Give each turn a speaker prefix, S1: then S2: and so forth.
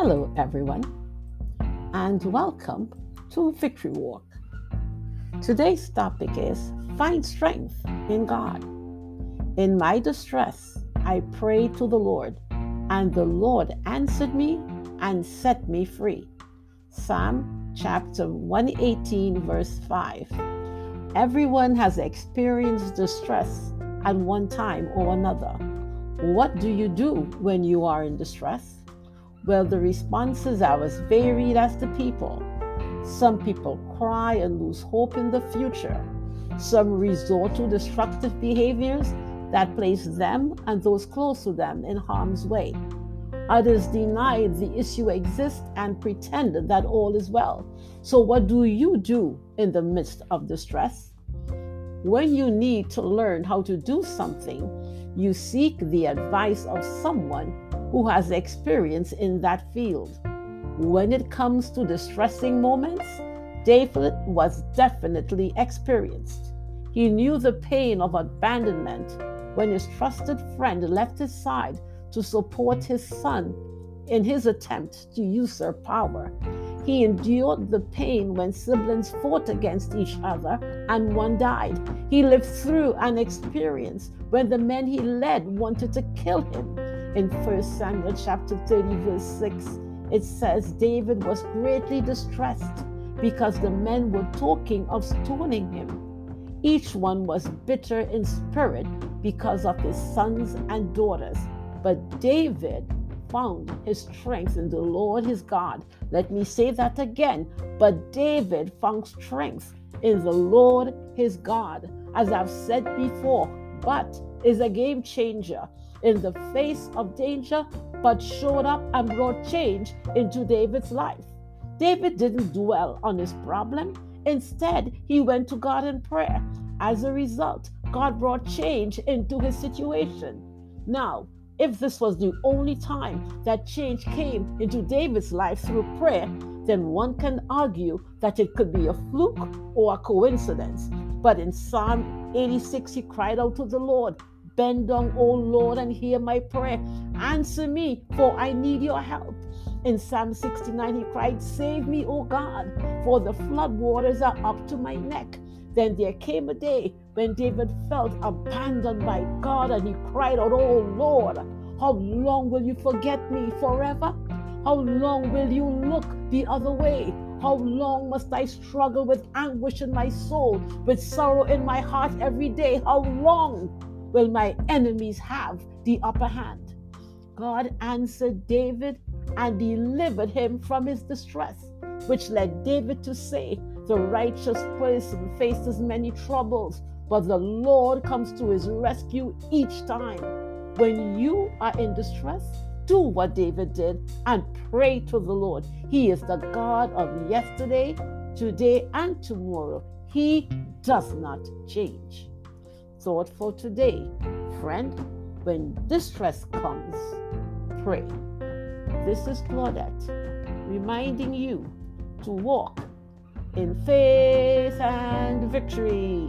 S1: Hello, everyone, and welcome to Victory Walk. Today's topic is Find Strength in God. In my distress, I prayed to the Lord, and the Lord answered me and set me free. Psalm chapter 118, verse 5. Everyone has experienced distress at one time or another. What do you do when you are in distress? Well, the responses are as varied as the people. Some people cry and lose hope in the future. Some resort to destructive behaviors that place them and those close to them in harm's way. Others deny the issue exists and pretend that all is well. So, what do you do in the midst of distress? When you need to learn how to do something, you seek the advice of someone who has experience in that field. When it comes to distressing moments, David was definitely experienced. He knew the pain of abandonment when his trusted friend left his side to support his son in his attempt to usurp power. He endured the pain when siblings fought against each other and one died. He lived through an experience when the men he led wanted to kill him in 1 Samuel chapter 30, verse 6, it says David was greatly distressed because the men were talking of stoning him. Each one was bitter in spirit because of his sons and daughters. But David found his strength in the Lord his God. Let me say that again. But David found strength in the Lord his God. As I've said before, but is a game changer in the face of danger, but showed up and brought change into David's life. David didn't dwell on his problem. Instead, he went to God in prayer. As a result, God brought change into his situation. Now, if this was the only time that change came into David's life through prayer, then one can argue that it could be a fluke or a coincidence. But in Psalm 86, he cried out to the Lord, Bend down, O Lord, and hear my prayer. Answer me, for I need your help. In Psalm 69, he cried, Save me, O God, for the flood waters are up to my neck. Then there came a day when David felt abandoned by God and he cried out, Oh Lord, how long will you forget me forever? How long will you look the other way? How long must I struggle with anguish in my soul, with sorrow in my heart every day? How long? will my enemies have the upper hand. God answered David and delivered him from his distress, which led David to say, The righteous person faces many troubles, but the Lord comes to his rescue each time. When you are in distress, do what David did and pray to the Lord. He is the God of yesterday, today, and tomorrow. He does not change thought for today. Friend, when distress comes, pray. This is Claudette reminding you to walk in faith and victory.